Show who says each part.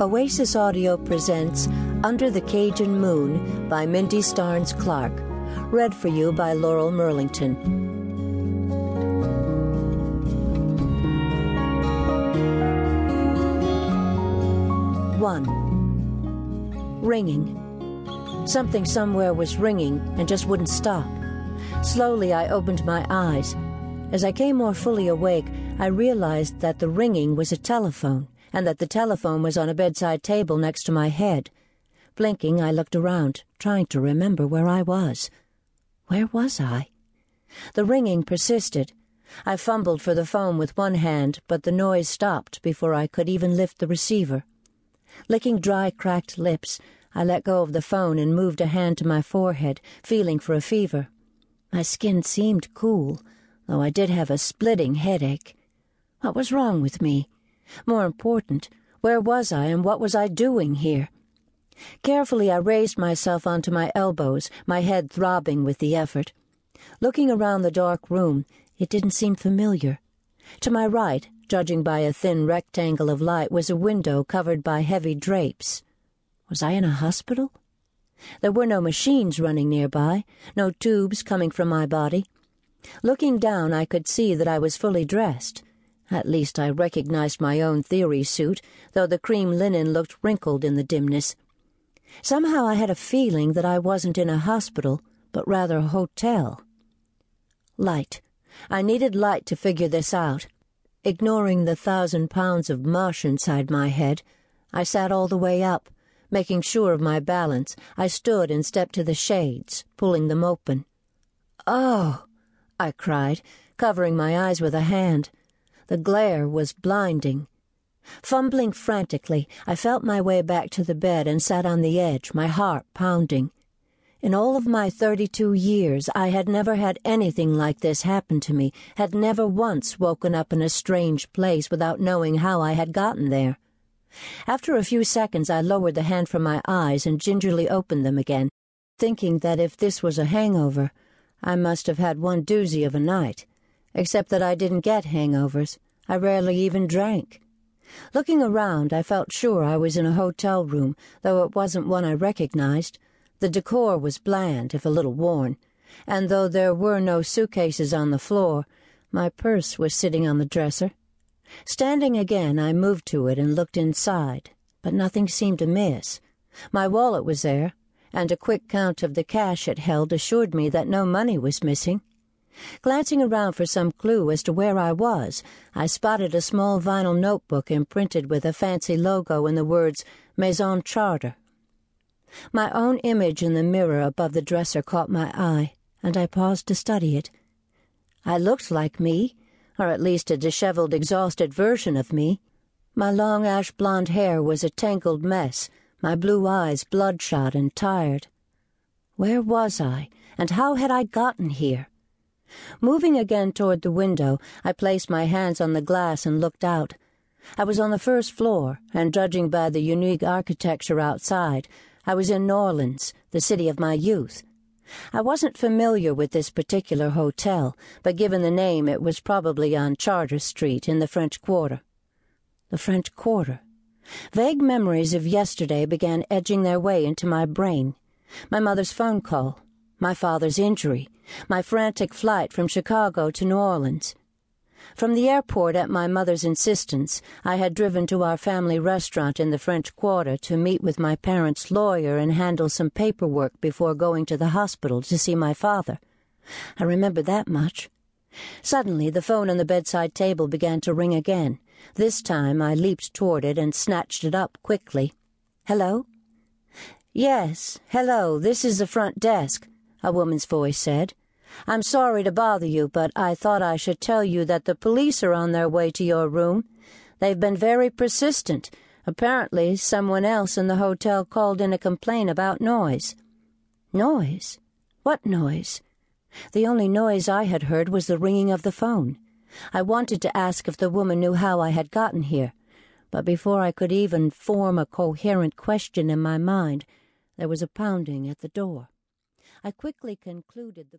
Speaker 1: Oasis Audio presents Under the Cajun Moon by Mindy Starns Clark, read for you by Laural Merlington. One. Ringing. Something somewhere was ringing and just wouldn't stop. Slowly, I opened my eyes. As I came more fully awake, I realized that the ringing was a telephone and that the telephone was on a bedside table next to my head. Blinking, I looked around, trying to remember where I was. Where was I? The ringing persisted. I fumbled for the phone with one hand, but the noise stopped before I could even lift the receiver. Licking dry, cracked lips, I let go of the phone and moved a hand to my forehead, feeling for a fever. My skin seemed cool, though I did have a splitting headache. What was wrong with me? More important, where was I and what was I doing here? Carefully, I raised myself onto my elbows, my head throbbing with the effort. Looking around the dark room, it didn't seem familiar. To my right, judging by a thin rectangle of light, was a window covered by heavy drapes. Was I in a hospital? There were no machines running nearby, no tubes coming from my body. Looking down, I could see that I was fully dressed. At least I recognized my own theory suit, though the cream linen looked wrinkled in the dimness. Somehow I had a feeling that I wasn't in a hospital, but rather a hotel. Light. I needed light to figure this out. Ignoring the thousand pounds of mush inside my head, I sat all the way up. Making sure of my balance, I stood and stepped to the shades, pulling them open. Oh! I cried, covering my eyes with a hand. The glare was blinding. Fumbling frantically, I felt my way back to the bed and sat on the edge, my heart pounding. In all of my 32 years, I had never had anything like this happen to me, had never once woken up in a strange place without knowing how I had gotten there. After a few seconds, I lowered the hand from my eyes and gingerly opened them again, thinking that if this was a hangover, I must have had one doozy of a night except that I didn't get hangovers. I rarely even drank. Looking around, I felt sure I was in a hotel room, though it wasn't one I recognized. The decor was bland, if a little worn, and though there were no suitcases on the floor, my purse was sitting on the dresser. Standing again, I moved to it and looked inside, but nothing seemed amiss. My wallet was there, and a quick count of the cash it held assured me that no money was missing. Glancing around for some clue as to where I was, I spotted a small vinyl notebook imprinted with a fancy logo and the words Maison Chartres. My own image in the mirror above the dresser caught my eye, and I paused to study it. I looked like me, or at least a disheveled, exhausted version of me. My long ash blonde hair was a tangled mess, my blue eyes bloodshot and tired. Where was I, and how had I gotten here? Moving again toward the window, I placed my hands on the glass and looked out. I was on the first floor, and judging by the unique architecture outside, I was in New Orleans, the city of my youth. I wasn't familiar with this particular hotel, but given the name, it was probably on Chartres Street in the French Quarter. The French Quarter. Vague memories of yesterday began edging their way into my brain. My mother's phone call, my father's injury, my frantic flight from Chicago to New Orleans. From the airport, at my mother's insistence, I had driven to our family restaurant in the French Quarter to meet with my parents' lawyer and handle some paperwork before going to the hospital to see my father. I remember that much. Suddenly, the phone on the bedside table began to ring again. This time, I leaped toward it and snatched it up quickly. Hello? Yes, hello, this is the front desk a woman's voice said. I'm sorry to bother you, but I thought I should tell you that the police are on their way to your room. They've been very persistent. Apparently, someone else in the hotel called in a complaint about noise. Noise? What noise? The only noise I had heard was the ringing of the phone. I wanted to ask if the woman knew how I had gotten here, but before I could even form a coherent question in my mind, there was a pounding at the door. I quickly concluded the